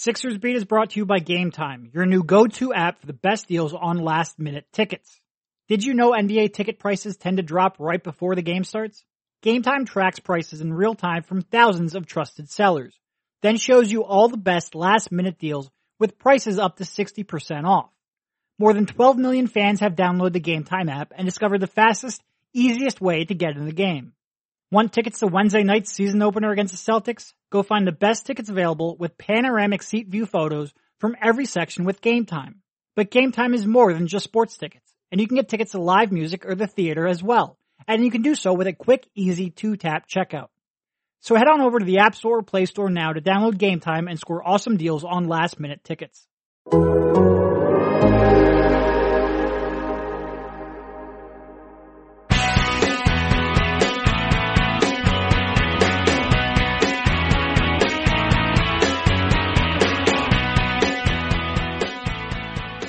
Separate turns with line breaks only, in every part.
Sixers Beat is brought to you by Game Time, your new go-to app for the best deals on last minute tickets. Did you know NBA ticket prices tend to drop right before the game starts? Game Time tracks prices in real time from thousands of trusted sellers, then shows you all the best last minute deals with prices up to 60% off. More than 12 million fans have downloaded the Game Time app and discovered the fastest, easiest way to get in the game. Want tickets to Wednesday night's season opener against the Celtics? Go find the best tickets available with panoramic seat view photos from every section with Game Time. But Game Time is more than just sports tickets, and you can get tickets to live music or the theater as well. And you can do so with a quick, easy two-tap checkout. So head on over to the App Store or Play Store now to download Game Time and score awesome deals on last minute tickets.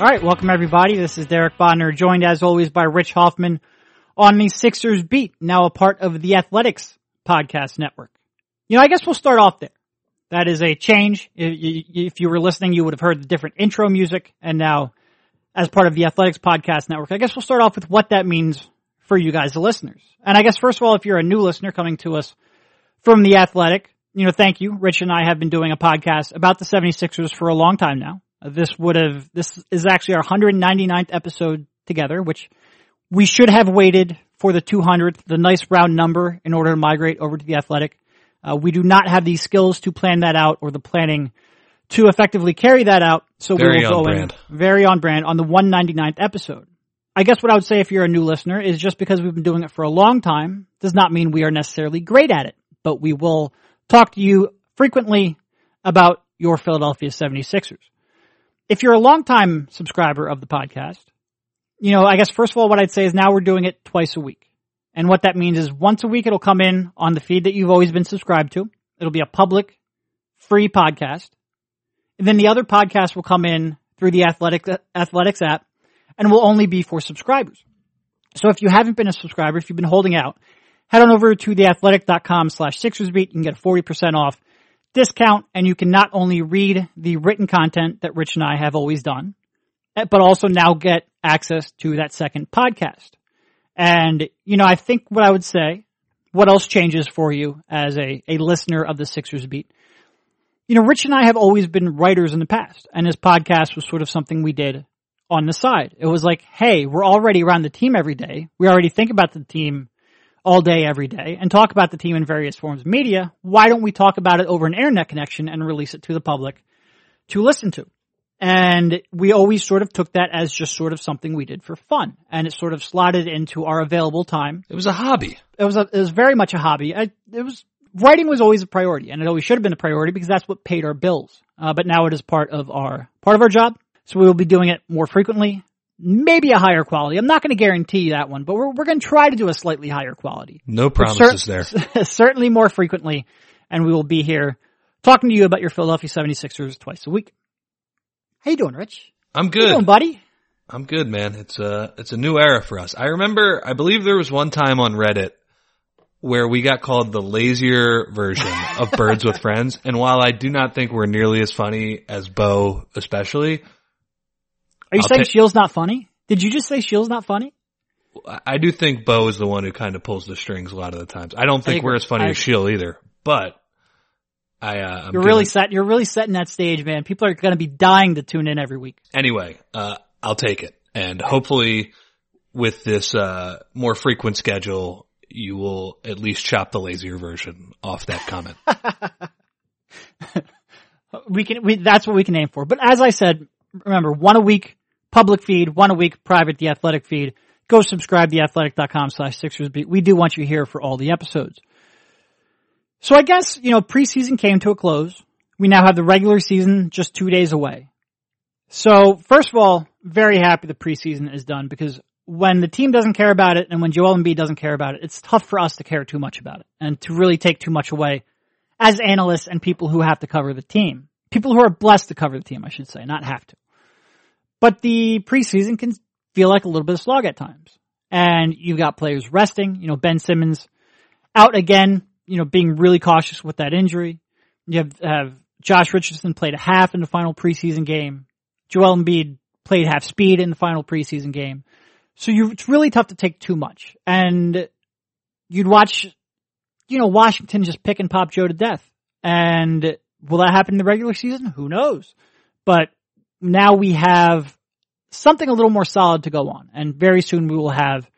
All right, welcome everybody. This is Derek Bonner, joined as always by Rich Hoffman on the Sixers Beat, now a part of the Athletics Podcast Network. You know, I guess we'll start off there. That is a change. If you were listening, you would have heard the different intro music, and now, as part of the Athletics Podcast Network, I guess we'll start off with what that means for you guys, the listeners. And I guess first of all, if you're a new listener coming to us from the Athletic, you know, thank you. Rich and I have been doing a podcast about the 76ers for a long time now. This would have, this is actually our 199th episode together, which we should have waited for the 200th, the nice round number in order to migrate over to the athletic. Uh, we do not have the skills to plan that out or the planning to effectively carry that out. So
Very
we will go
brand.
in very on brand on the 199th episode. I guess what I would say if you're a new listener is just because we've been doing it for a long time does not mean we are necessarily great at it, but we will talk to you frequently about your Philadelphia 76ers if you're a longtime subscriber of the podcast, you know, I guess first of all, what I'd say is now we're doing it twice a week. And what that means is once a week it'll come in on the feed that you've always been subscribed to. It'll be a public, free podcast. And then the other podcast will come in through the athletic, athletics app and will only be for subscribers. So if you haven't been a subscriber, if you've been holding out, head on over to theathletic.com slash Sixersbeat. You can get 40% off discount and you can not only read the written content that Rich and I have always done, eh, but also now get access to that second podcast. And, you know, I think what I would say, what else changes for you as a, a listener of the Sixers beat? You know, Rich and I have always been writers in the past and this podcast was sort of something we did on the side. It was like, hey, we're already around the team every day. We already think about the team all day, every day, and talk about the team in various forms of media, why don't we talk about it over an internet connection and release it to the public to listen to? And we always sort of took that as just sort of something we did for fun. And it sort of slotted into our available time.
It was a hobby.
It was a, it was very much a hobby. I, it was, writing was always a priority and it always should have been a priority because that's what paid our bills. Uh, but now it is part of our, part of our job. So we will be doing it more frequently, maybe a higher quality. I'm not going to guarantee that one, but we're, we're going to try to do a slightly higher quality.
No promises
cer-
there.
certainly more frequently, and we will be here talking to you about your Philadelphia 76ers twice a week. How you doing, Rich?
I'm good.
How you doing, buddy?
I'm good, man. It's a it's a new era for us. I remember, I believe there was one time on Reddit where we got called the lazier version of Birds with Friends, and while I do not think we're nearly as funny as Bo, especially,
Are you
I'll
saying
ta-
Sheil's not funny? Did you just say Sheil's not funny?
I I do think Bo is the one who kind of pulls the strings a lot of the times. I don't think
agree.
we're as funny
I
as Sheil either, but I, uh, I'm
You're
gonna-
really set. You're really setting that stage, man. People are going to be dying to tune in every week.
anyway, uh, I'll take it. And hopefully with this, uh, more frequent schedule, you will at least chop the lazier version off that comment.
We can. We, that's what we can aim for. But as I said, remember one a week public feed, one a week private the athletic feed. Go subscribe theathletic.com slash Sixers. We do want you here for all the episodes. So I guess, you know, preseason came to a close. We now have the regular season just two days away. So first of all, very happy the preseason is done because when the team doesn't care about it and when Joel Embiid doesn't care about it, it's tough for us to care too much about it and to really take too much away as analysts and people who have to cover the team. People who are blessed to cover the team, I should say, not have to. But the preseason can feel like a little bit of slog at times. And you've got players resting, you know, Ben Simmons out again, you know, being really cautious with that injury. You have, have Josh Richardson played a half in the final preseason game. Joel Embiid played half speed in the final preseason game. So you, it's really tough to take too much. And you'd watch, you know, Washington just pick and pop Joe to death. And will that happen in the regular season? Who knows? But now we have something a little more solid to go on. And very soon we will have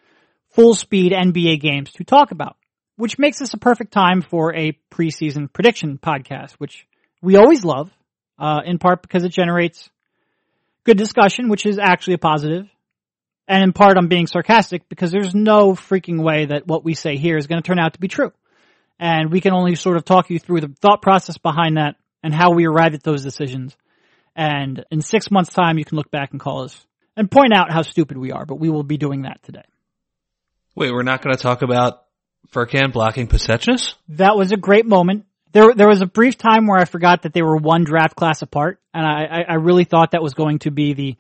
full speed NBA games to talk about, which makes this a perfect time for a preseason prediction podcast, which we always love, uh, in part because it generates good discussion, which is actually a positive. And in part I'm being sarcastic because there's no freaking way that what we say here is going to turn out to be true. And we can only sort of talk you through the thought process behind that and how we arrived at those decisions. And in six months time, you can look back and call us and point out how stupid we are, but we will be doing that today.
Wait, we're not going to talk about Furkan blocking Pasecniks?
That was a great moment. There, there was a brief time where I forgot that they were one draft class apart, and I, I really thought that was going to be the,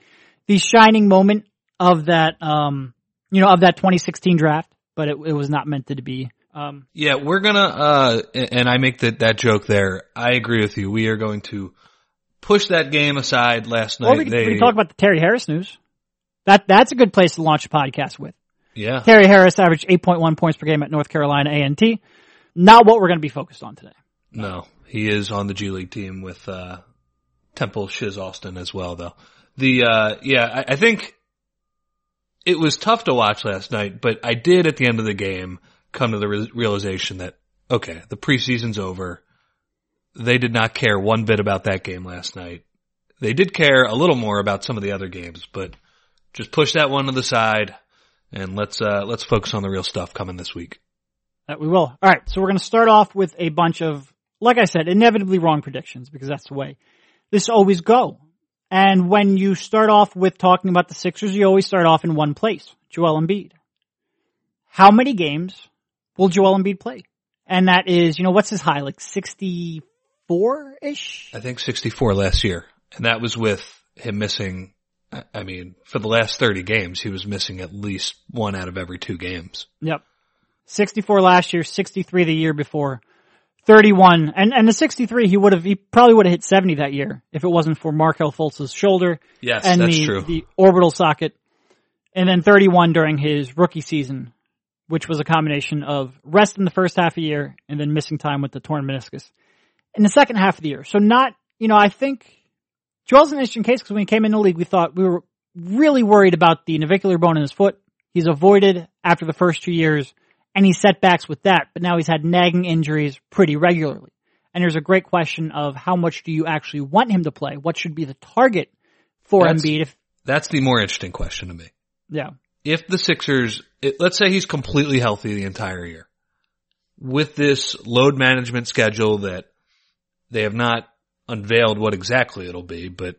the shining moment of that, um, you know, of that 2016 draft, but it, it was not meant to be. Um,
yeah, we're gonna, uh, and I make that, that joke there. I agree with you. We are going to push that game aside last night.
Or we, can,
they,
we can talk about the Terry Harris news. That, that's a good place to launch a podcast with.
Yeah.
Terry Harris averaged 8.1 points per game at North Carolina A&T. Not what we're going to be focused on today.
No, he is on the G League team with, uh, Temple Shizz Alston as well though. The, uh, yeah, I, I think it was tough to watch last night, but I did at the end of the game come to the re- realization that, okay, the preseason's over. They did not care one bit about that game last night. They did care a little more about some of the other games, but just push that one to the side and let's, uh, let's focus on the real stuff coming this week.
That we will. All right. So we're going to start off with a bunch of, like I said, inevitably wrong predictions because that's the way this always go. And when you start off with talking about the Sixers, you always start off in one place, Joel Embiid. How many games will Joel Embiid play? And that is, you know, what's his high? Like 64-ish?
I think 64 last year. And that was with him missing, I mean, for the last 30 games, he was missing at least one out of every two games.
Yep. 64 last year, 63 the year before. 31, and, and the 63, he would have, he probably would have hit 70 that year if it wasn't for Markelle Fultz's shoulder.
Yes,
and
that's
the,
true.
the orbital socket. And then 31 during his rookie season, which was a combination of rest in the first half of the year and then missing time with the torn meniscus in the second half of the year. So not, you know, I think Joel's an interesting case because when he came in the league, we thought we were really worried about the navicular bone in his foot. He's avoided after the first two years any setbacks with that, but now he's had nagging injuries pretty regularly. And there's a great question of how much do you actually want him to play? What should be the target for
That's-
Embiid? If
That's the more interesting question to me.
yeah,
If the Sixers, it, let's say he's completely healthy the entire year, with this load management schedule that they have not unveiled what exactly it'll be, but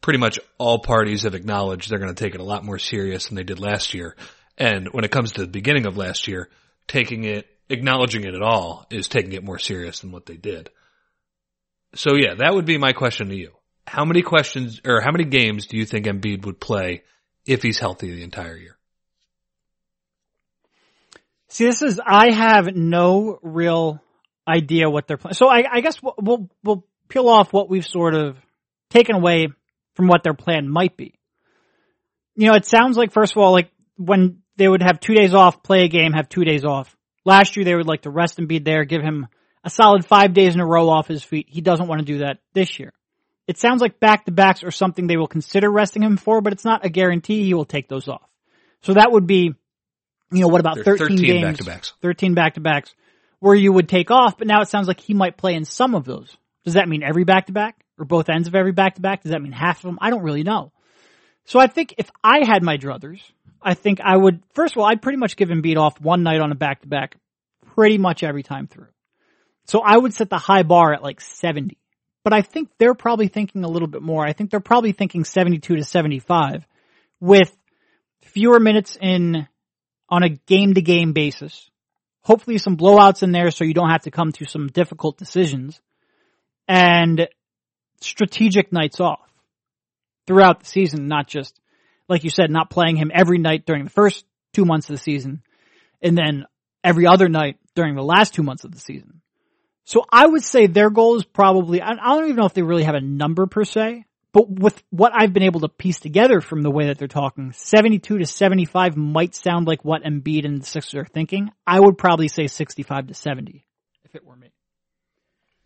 pretty much all parties have acknowledged they're going to take it a lot more serious than they did last year. And when it comes to the beginning of last year, taking it, acknowledging it at all is taking it more serious than what they did. So yeah, that would be my question to you. How many questions or how many games do you think Embiid would play if he's healthy the entire year?
See, this is I have no real idea what they're planning. So I, I guess we'll, we'll we'll peel off what we've sort of taken away from what their plan might be. You know, it sounds like first of all, like when they would have two days off, play a game, have two days off. Last year they would like to rest and be there, give him a solid five days in a row off his feet. He doesn't want to do that this year. It sounds like back to backs are something they will consider resting him for, but it's not a guarantee he will take those off. So that would be, you know, what about 13,
13
games?
back-to-backs.
13 back to backs where you would take off, but now it sounds like he might play in some of those. Does that mean every back to back or both ends of every back to back? Does that mean half of them? I don't really know. So I think if I had my druthers, I think I would, first of all, I'd pretty much give Embiid off one night on a back to back pretty much every time through. So I would set the high bar at like 70. But I think they're probably thinking a little bit more. I think they're probably thinking 72 to 75 with fewer minutes in on a game to game basis. Hopefully some blowouts in there so you don't have to come to some difficult decisions and strategic nights off throughout the season, not just, like you said, not playing him every night during the first two months of the season and then every other night during the last two months of the season. So I would say their goal is probably, I don't even know if they really have a number per se, but with what I've been able to piece together from the way that they're talking, 72 to 75 might sound like what Embiid and the Sixers are thinking. I would probably say 65 to 70 if it were me.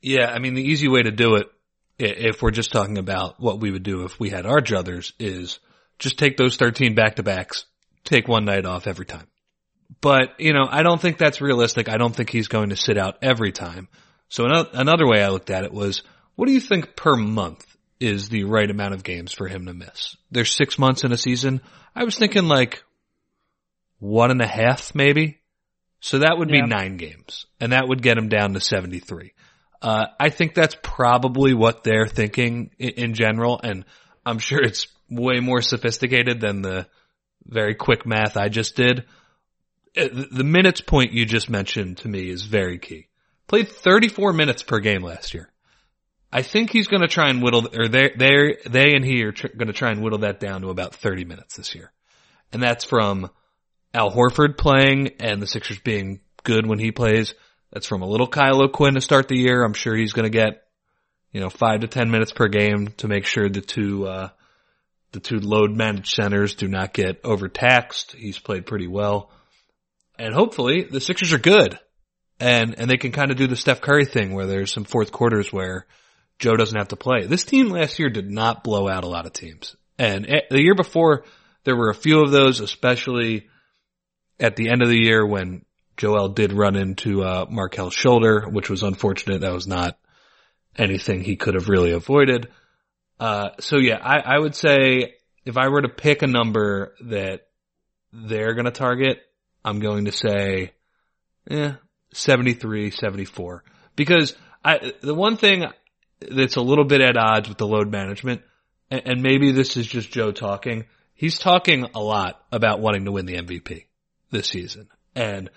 Yeah, I mean, the easy way to do it, if we're just talking about what we would do if we had our druthers, is just take those 13 back to backs, take one night off every time. But, you know, I don't think that's realistic. I don't think he's going to sit out every time. So another way I looked at it was, what do you think per month is the right amount of games for him to miss? There's six months in a season. I was thinking like one and a half maybe. So that would be nine games and that would get him down to 73. Uh, I think that's probably what they're thinking in, in general. And I'm sure it's way more sophisticated than the very quick math I just did. Uh, the minutes point you just mentioned to me is very key. Played 34 minutes per game last year. I think he's going to try and whittle, or they, they, they and he are tr- going to try and whittle that down to about 30 minutes this year. And that's from Al Horford playing and the Sixers being good when he plays. That's from a little Kyle Quinn to start the year. I'm sure he's going to get, you know, five to 10 minutes per game to make sure the two, uh, the two load managed centers do not get overtaxed. He's played pretty well. And hopefully the Sixers are good and, and they can kind of do the Steph Curry thing where there's some fourth quarters where Joe doesn't have to play. This team last year did not blow out a lot of teams. And the year before, there were a few of those, especially at the end of the year when Joel did run into uh, Markelle's shoulder, which was unfortunate. That was not anything he could have really avoided. Uh, so yeah, I, I would say if I were to pick a number that they're going to target, I'm going to say, eh, 73, 74. Because I, the one thing that's a little bit at odds with the load management, and, and maybe this is just Joe talking. He's talking a lot about wanting to win the MVP this season. And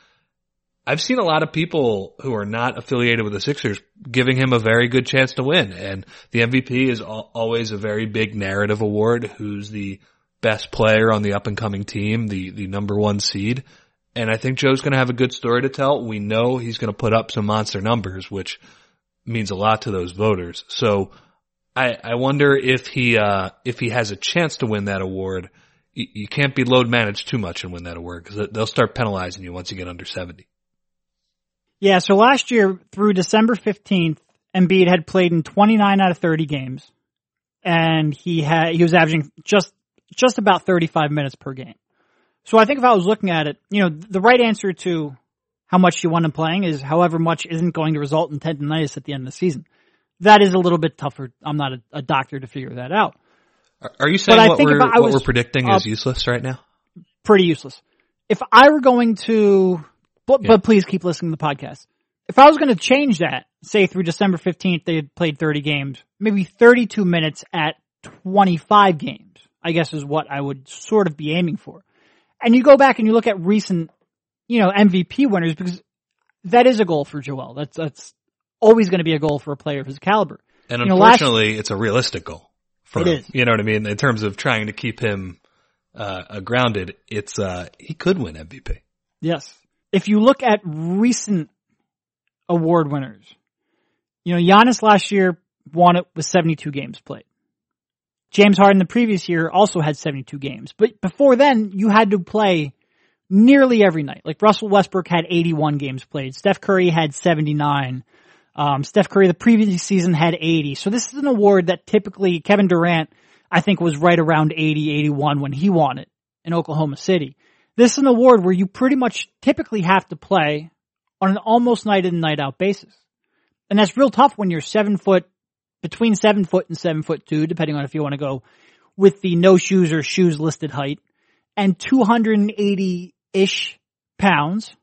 I've seen a lot of people who are not affiliated with the Sixers giving him a very good chance to win. And the MVP is always a very big narrative award. Who's the best player on the up and coming team, the, the number one seed. And I think Joe's going to have a good story to tell. We know he's going to put up some monster numbers, which means a lot to those voters. So I, I wonder if he, uh, if he has a chance to win that award. You, you can't be load managed too much and win that award because they'll start penalizing you once you get under 70.
Yeah. So last year through December 15th, Embiid had played in 29 out of 30 games and he had, he was averaging just, just about 35 minutes per game. So I think if I was looking at it, you know, the right answer to how much you want him playing is however much isn't going to result in tendonitis at the end of the season. That is a little bit tougher. I'm not a, a doctor to figure that out.
Are you saying what, we're, what was, we're predicting uh, is useless right now?
Pretty useless. If I were going to, but, yeah. but please keep listening to the podcast. If I was going to change that, say through December 15th, they had played 30 games, maybe 32 minutes at 25 games, I guess is what I would sort of be aiming for. And you go back and you look at recent you know, MVP winners because that is a goal for Joel. That's, that's always going to be a goal for a player of his caliber.
And you unfortunately, know, last, it's a realistic goal for him. You know what I mean? In terms of trying to keep him, uh, grounded, it's, uh, he could win MVP.
Yes. If you look at recent award winners, you know, Giannis last year won it with 72 games played. James Harden the previous year also had 72 games, but before then you had to play nearly every night. Like Russell Westbrook had 81 games played. Steph Curry had 79. Um, Steph Curry the previous season had 80. So this is an award that typically Kevin Durant, I think was right around 80, 81 when he won it in Oklahoma City. This is an award where you pretty much typically have to play on an almost night in night out basis. And that's real tough when you're seven foot, between seven foot and seven foot two, depending on if you want to go with the no shoes or shoes listed height and 280 ish pounds,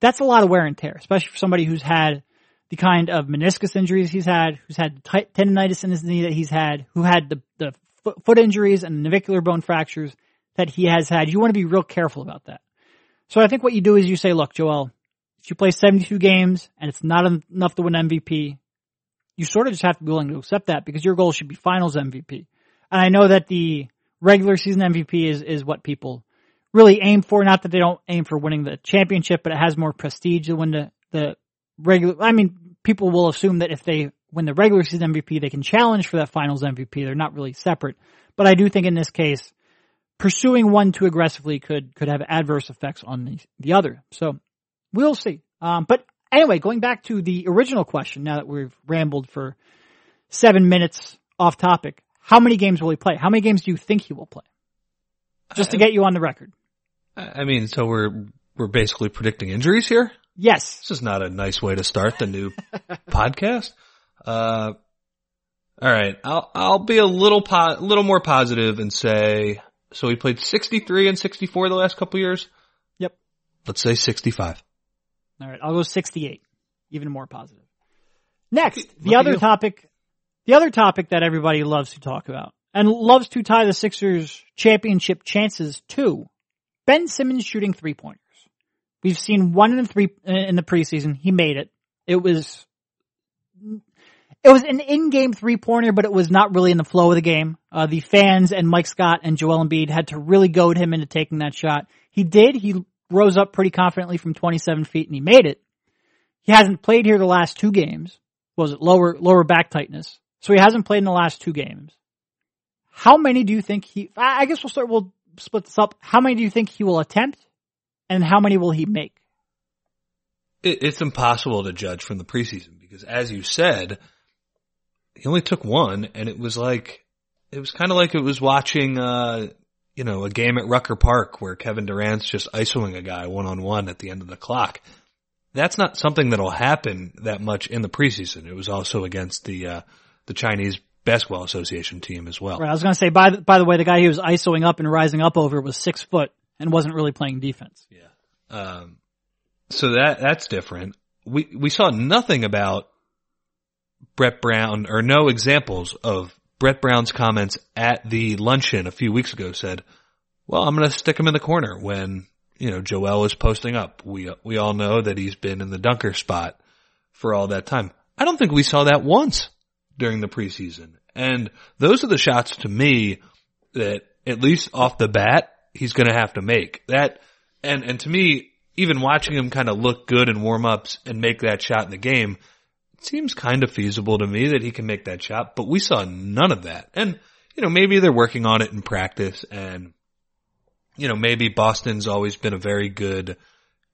that's a lot of wear and tear, especially for somebody who's had the kind of meniscus injuries he's had, who's had tendonitis in his knee that he's had, who had the, the foot injuries and navicular bone fractures that he has had. You want to be real careful about that. So I think what you do is you say, look, Joel, if you play 72 games and it's not enough to win MVP, you sort of just have to be willing to accept that because your goal should be finals MVP. And I know that the regular season MVP is, is what people really aim for. Not that they don't aim for winning the championship, but it has more prestige to win the, the regular, I mean, people will assume that if they win the regular season MVP, they can challenge for that finals MVP. They're not really separate. But I do think in this case, pursuing one too aggressively could, could have adverse effects on the, the other. So we'll see. Um, but anyway, going back to the original question, now that we've rambled for seven minutes off topic, how many games will he play? How many games do you think he will play? Just to get you on the record.
I mean, so we're, we're basically predicting injuries here?
Yes.
This is not a nice way to start the new podcast. Uh, all right. I'll, I'll be a little po- a little more positive and say, so he played 63 and 64 the last couple years.
Yep.
Let's say 65.
All right. I'll go 68. Even more positive. Next, the other topic, the other topic that everybody loves to talk about and loves to tie the Sixers championship chances to Ben Simmons shooting three pointers. We've seen one in the three in the preseason. He made it. It was it was an in-game three-pointer, but it was not really in the flow of the game. Uh, the fans and Mike Scott and Joel Embiid had to really goad him into taking that shot. He did. He rose up pretty confidently from 27 feet and he made it. He hasn't played here the last two games. Was it lower lower back tightness? So he hasn't played in the last two games. How many do you think he? I guess we'll start. We'll split this up. How many do you think he will attempt, and how many will he make?
It, it's impossible to judge from the preseason because as you said, he only took one and it was like, it was kind of like it was watching, uh, you know, a game at Rucker Park where Kevin Durant's just isoing a guy one on one at the end of the clock. That's not something that'll happen that much in the preseason. It was also against the, uh, the Chinese Basketball Association team as well.
Right. I was going to say. By the, by the way, the guy he was isoing up and rising up over was six foot and wasn't really playing defense.
Yeah. Um, so that, that's different. We, we saw nothing about Brett Brown or no examples of Brett Brown's comments at the luncheon a few weeks ago said, well, I'm going to stick him in the corner when, you know, Joel is posting up. We, we all know that he's been in the dunker spot for all that time. I don't think we saw that once during the preseason. And those are the shots to me that at least off the bat, he's going to have to make that. And, and to me, even watching him kind of look good in warm ups and make that shot in the game, it seems kind of feasible to me that he can make that shot, but we saw none of that. And, you know, maybe they're working on it in practice and, you know, maybe Boston's always been a very good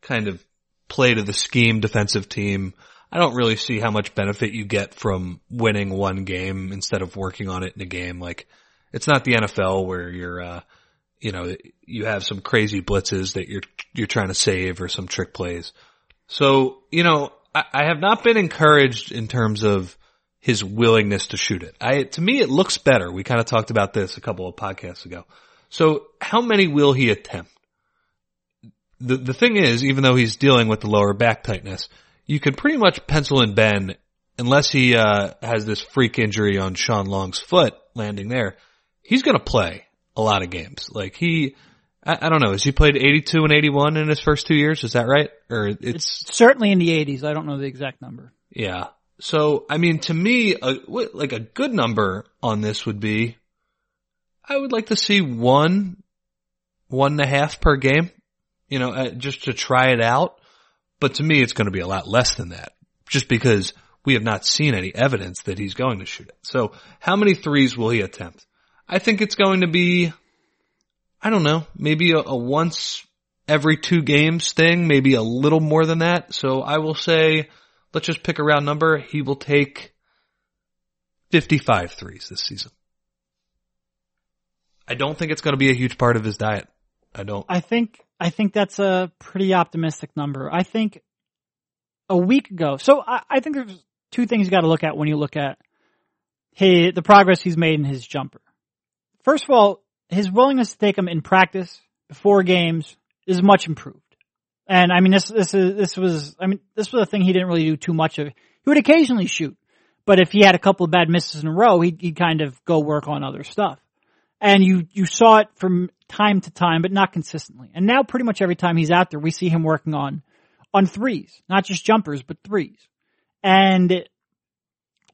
kind of play to the scheme defensive team. I don't really see how much benefit you get from winning one game instead of working on it in a game. Like, it's not the NFL where you're, uh, you know, you have some crazy blitzes that you're, you're trying to save or some trick plays. So, you know, I, I have not been encouraged in terms of his willingness to shoot it. I, to me, it looks better. We kind of talked about this a couple of podcasts ago. So how many will he attempt? The, the thing is, even though he's dealing with the lower back tightness, you can pretty much pencil in Ben unless he, uh, has this freak injury on Sean Long's foot landing there. He's going to play a lot of games. Like he, I, I don't know, has he played 82 and 81 in his first two years? Is that right? Or it's,
It's certainly in the 80s. I don't know the exact number.
yeah. So, I mean, to me, a, like a good number on this would be, I would like to see one, one and a half per game, you know, uh, just to try it out. But to me, it's going to be a lot less than that, just because we have not seen any evidence that he's going to shoot it. So, how many threes will he attempt? I think it's going to be, I don't know, maybe a, a once every two games thing, maybe a little more than that. So I will say, let's just pick a round number. He will take 55 threes this season. I don't think it's going to be a huge part of his diet. I don't.
I think I think that's a pretty optimistic number. I think a week ago. So I, I think there's two things you got to look at when you look at hey the progress he's made in his jumper. First of all, his willingness to take them in practice before games is much improved. And I mean this this is this was I mean this was a thing he didn't really do too much of. He would occasionally shoot, but if he had a couple of bad misses in a row, he'd, he'd kind of go work on other stuff. And you, you saw it from time to time, but not consistently. And now pretty much every time he's out there, we see him working on, on threes, not just jumpers, but threes. And,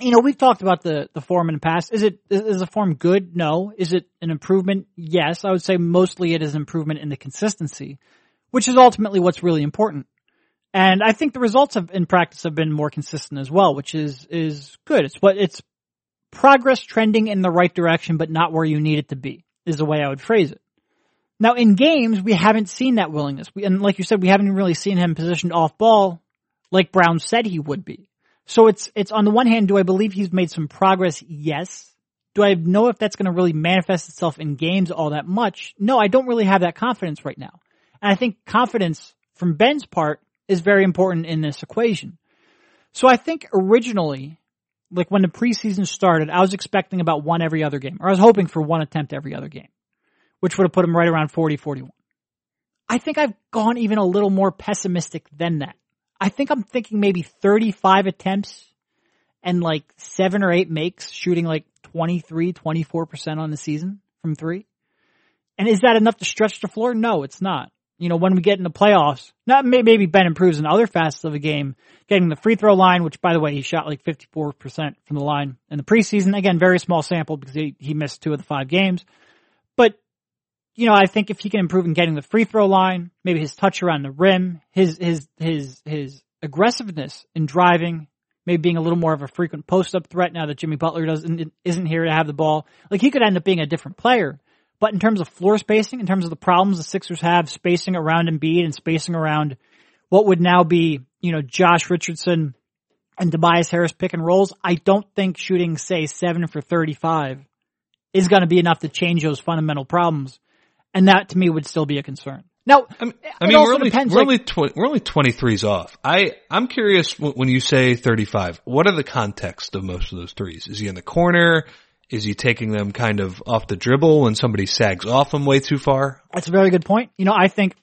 you know, we've talked about the, the form in the past. Is it, is, the form good? No. Is it an improvement? Yes. I would say mostly it is an improvement in the consistency, which is ultimately what's really important. And I think the results of, in practice have been more consistent as well, which is, is good. It's what, it's progress trending in the right direction, but not where you need it to be is the way I would phrase it. Now in games, we haven't seen that willingness. We, and like you said, we haven't really seen him positioned off ball like Brown said he would be. So it's, it's on the one hand, do I believe he's made some progress? Yes. Do I know if that's going to really manifest itself in games all that much? No, I don't really have that confidence right now. And I think confidence from Ben's part is very important in this equation. So I think originally, like when the preseason started, I was expecting about one every other game, or I was hoping for one attempt every other game, which would have put him right around 40, 41. I think I've gone even a little more pessimistic than that. I think I'm thinking maybe 35 attempts and like seven or eight makes, shooting like 23, 24% on the season from three. And is that enough to stretch the floor? No, it's not. You know, when we get in the playoffs, not maybe Ben improves in other facets of the game, getting the free throw line, which by the way, he shot like 54% from the line in the preseason. Again, very small sample because he, he missed two of the five games. But, you know, I think if he can improve in getting the free throw line, maybe his touch around the rim, his, his, his, his aggressiveness in driving, maybe being a little more of a frequent post up threat now that Jimmy Butler doesn't isn't here to have the ball. Like he could end up being a different player. But in terms of floor spacing, in terms of the problems the Sixers have spacing around Embiid and spacing around what would now be, you know, Josh Richardson and Tobias Harris pick and rolls, I don't think shooting, say, seven for 35 is going to be enough to change those fundamental problems. And that to me would still be a concern. Now,
I mean, I mean we're only, depends, we're, like, only tw- we're only 23s off. I, I'm curious when you say 35, what are the context of most of those threes? Is he in the corner? Is he taking them kind of off the dribble when somebody sags off him way too far?
That's a very good point. You know, I think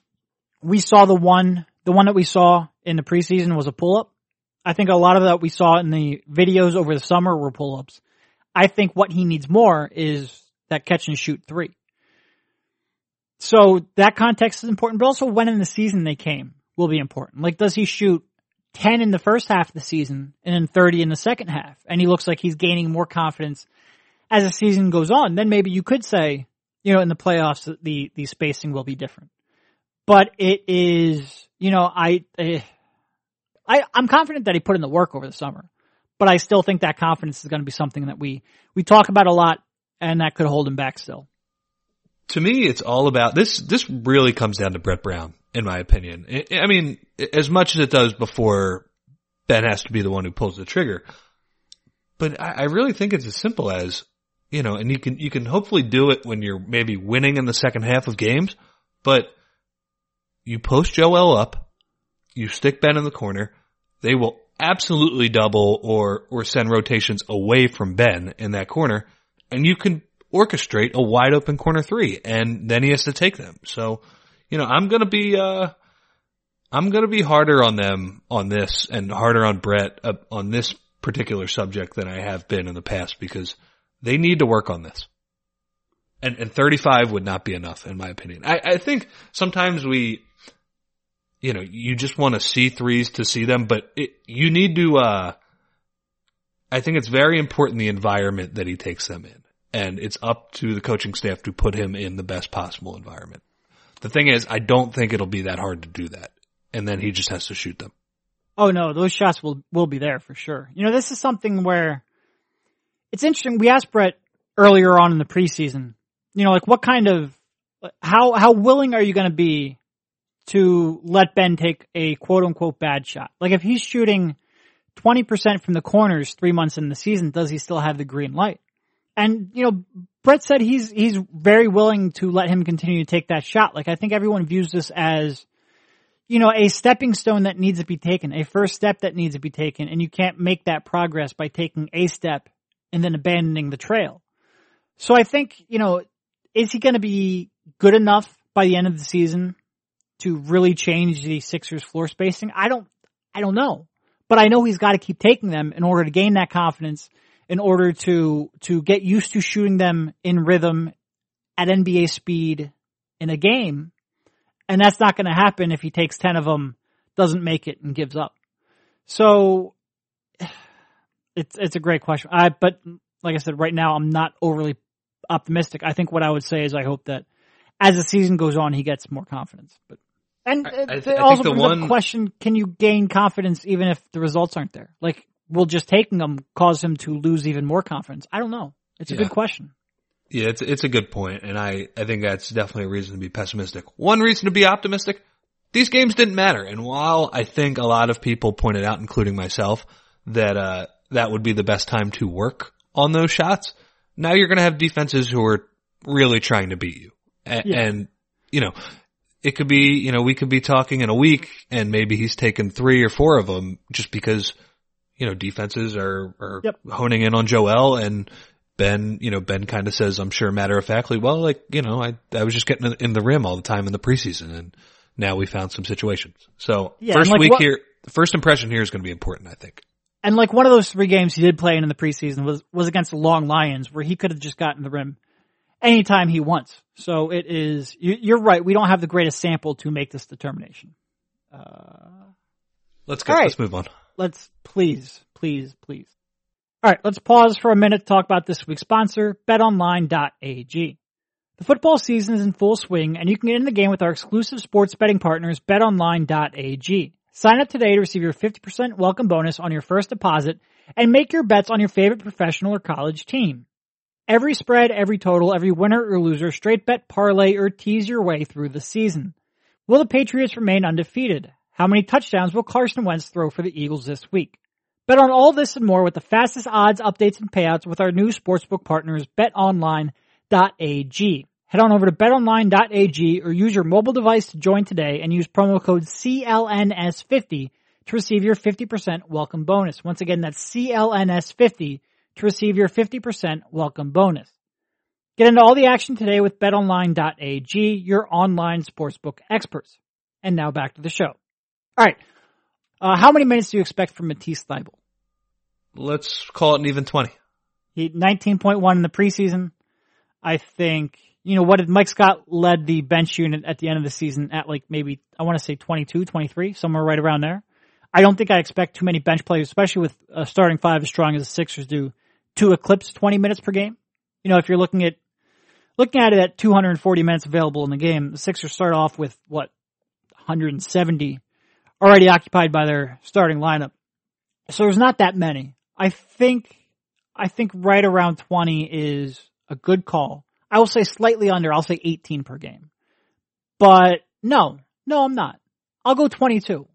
we saw the one, the one that we saw in the preseason was a pull up. I think a lot of that we saw in the videos over the summer were pull ups. I think what he needs more is that catch and shoot three. So that context is important, but also when in the season they came will be important. Like, does he shoot 10 in the first half of the season and then 30 in the second half? And he looks like he's gaining more confidence as the season goes on. Then maybe you could say, you know, in the playoffs, the, the spacing will be different. But it is, you know, I, eh, I, I'm confident that he put in the work over the summer, but I still think that confidence is going to be something that we, we talk about a lot and that could hold him back still
to me, it's all about this. This really comes down to Brett Brown, in my opinion. I mean, as much as it does before Ben has to be the one who pulls the trigger. But I really think it's as simple as, you know, and you can, you can hopefully do it when you're maybe winning in the second half of games, but you post Joel up, you stick Ben in the corner, they will absolutely double or, or send rotations away from Ben in that corner, and you can orchestrate a wide open corner three and then he has to take them. So, you know, I'm to be, uh, I'm to be harder on them on this and harder on Brett uh, on this particular subject than I have been in the past because they need to work on this. And, and 35 would not be enough in my opinion. I, I think sometimes we, you know, you just want to see threes to see them, but it, you need to, uh, I think it's very important the environment that he takes them in and it's up to the coaching staff to put him in the best possible environment. The thing is, I don't think it'll be that hard to do that. And then he just has to shoot them.
Oh no, those shots will, will be there for sure. You know, this is something where it's interesting. We asked Brett earlier on in the preseason, you know, like what kind of, how, how willing are you going to be to let Ben take a quote unquote bad shot? Like if he's shooting 20% from the corners three months in the season, does he still have the green light? And, you know, Brett said he's, he's very willing to let him continue to take that shot. Like I think everyone views this as, you know, a stepping stone that needs to be taken, a first step that needs to be taken, and you can't make that progress by taking a step and then abandoning the trail. So I think, you know, is he going to be good enough by the end of the season to really change the Sixers floor spacing? I don't, I don't know. But I know he's got to keep taking them in order to gain that confidence in order to to get used to shooting them in rhythm at NBA speed in a game. And that's not going to happen if he takes 10 of them, doesn't make it and gives up. So it's it's a great question. I but like I said right now I'm not overly optimistic. I think what I would say is I hope that as the season goes on he gets more confidence. But And
I-
uh,
I
it
I
also
the
brings
one-
the question, can you gain confidence even if the results aren't there? Like, will just taking them cause him to lose even more confidence? I don't know. It's a
Yeah.
good question.
Yeah, it's it's a good point, and I I think that's definitely a reason to be pessimistic. One reason to be optimistic: these games didn't matter, and while I think a lot of people pointed out, including myself, that uh that would be the best time to work on those shots. Now you're going to have defenses who are really trying to beat you, A-
Yeah.
and you know. It could be, you know, we could be talking in a week and maybe he's taken three or four of them just because, you know, defenses are, are
Yep.
honing in on Joel and Ben, you know, Ben kind of says, I'm sure matter of factly, well, like, you know, I, I was just getting in- the rim all the time in the preseason and now we found some situations. So
Yeah,
first
like
week
what-
here, the first impression here is going to be important, I think.
And like one of those three games he did play in in the preseason was, was against the Long Lions where he could have just gotten the rim anytime he wants. So it is, you, you're right. We don't have the greatest sample to make this determination.
Uh, let's go.
Right.
Let's move on.
let's please, please, please. All right, let's pause for a minute to talk about this week's sponsor, betonline.ag. The football season is in full swing and you can get in the game with our exclusive sports betting partners, betonline.ag. Sign up today to receive your 50% welcome bonus on your first deposit and make your bets on your favorite professional or college team. Every spread, every total, every winner or loser, straight bet, parlay, or tease your way through the season. Will the Patriots remain undefeated? How many touchdowns will Carson Wentz throw for the Eagles this week? Bet on all this and more with the fastest odds, updates, and payouts with our new sportsbook partners, betonline.ag. Head on over to betonline.ag or use your mobile device to join today and use promo code CLNS50 to receive your 50% welcome bonus. Once again, that's CLNS50 to receive your 50% welcome bonus. Get into all the action today with betonline.ag, your online sportsbook experts. And now back to the show. All right. Uh, how many minutes do you expect from Matisse Thybulle?
Let's call it an even 20.
He 19.1 in the preseason. I think, you know, what did Mike Scott led the bench unit at the end of the season at like maybe, I want to say 22, 23, somewhere right around there. I don't think I expect too many bench players, especially with a starting five as strong as the Sixers do, to eclipse 20 minutes per game. You know, if you're looking at, looking at it at 240 minutes available in the game, the Sixers start off with what, 170 already occupied by their starting lineup. So there's not that many. I think, I think right around 20 is a good call. I will say slightly under. I'll say 18 per game. But no, no, I'm not. I'll go 22.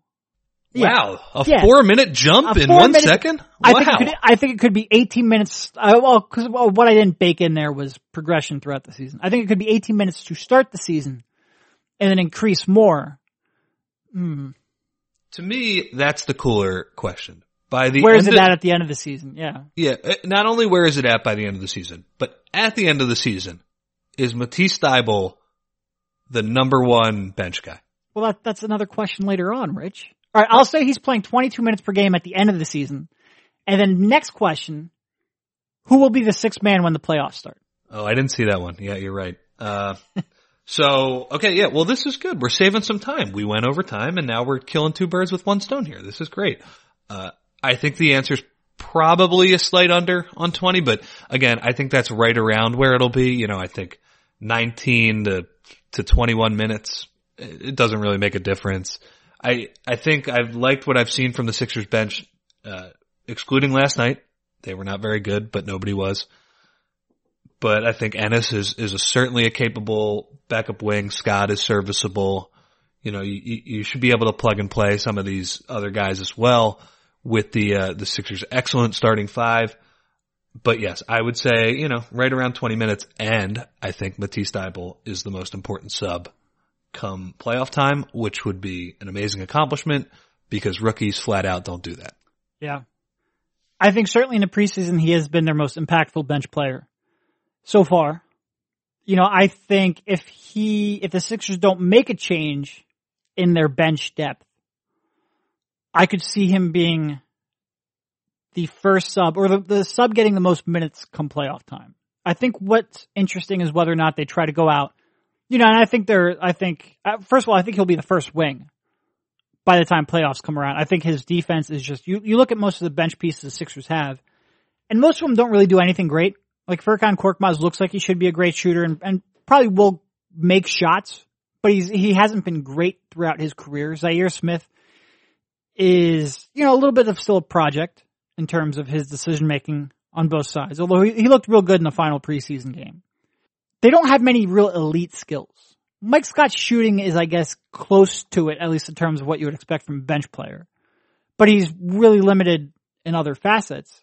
Yeah.
Wow. A
Yeah.
four minute jump
A
in one
minute-
second?
I think it could, I think it could be 18 minutes. Uh, well, because well, what I didn't bake in there was progression throughout the season. I think it could be 18 minutes to start the season, and then increase more. Hmm.
to me, that's the cooler question. By the
Where is it
of-
at at the end of the season? Yeah.
Yeah, uh, not only where is it at by the end of the season, but at the end of the season, is Matisse Thybulle the number one bench guy?
Well, that, that's another question later on, Rich. All right, I'll say he's playing 22 minutes per game at the end of the season. And then next question, who will be the sixth man when the playoffs start?
Oh, I didn't see that one. Yeah, you're right. Uh, so, okay, yeah, well, this is good. We're saving some time. We went over time and now we're killing two birds with one stone here. This is great. Uh, I think the answer's probably a slight under on 20, but again, I think that's right around where it'll be. You know, I think 19 to, to 21 minutes, it doesn't really make a difference. I, I think I've liked what I've seen from the Sixers bench, uh, excluding last night. They were not very good, but nobody was but I think Ennis is is a, certainly a capable backup wing. Scott is serviceable. You know, you you should be able to plug and play some of these other guys as well with the uh, the Sixers' excellent starting five. But yes, I would say you know right around 20 minutes, and I think Matisse Thybulle is the most important sub come playoff time, which would be an amazing accomplishment because rookies flat out don't do that.
Yeah. I think certainly in the preseason he has been their most impactful bench player so far. You know, I think if he, if the Sixers don't make a change in their bench depth, I could see him being the first sub or the, the sub getting the most minutes come playoff time. I think what's interesting is whether or not they try to go out, you know, and I think they're, I think, uh, first of all, I think he'll be the first wing by the time playoffs come around. I think his defense is just, you, you look at most of the bench pieces the Sixers have, and most of them don't really do anything great. Like Furkan Korkmaz looks like he should be a great shooter and, and probably will make shots, but he's he hasn't been great throughout his career. Zhaire Smith is you know a little bit of still a project in terms of his decision making on both sides. Although he, he looked real good in the final preseason game. They don't have many real elite skills. Mike Scott's shooting is, I guess, close to it, at least in terms of what you would expect from a bench player. But he's really limited in other facets.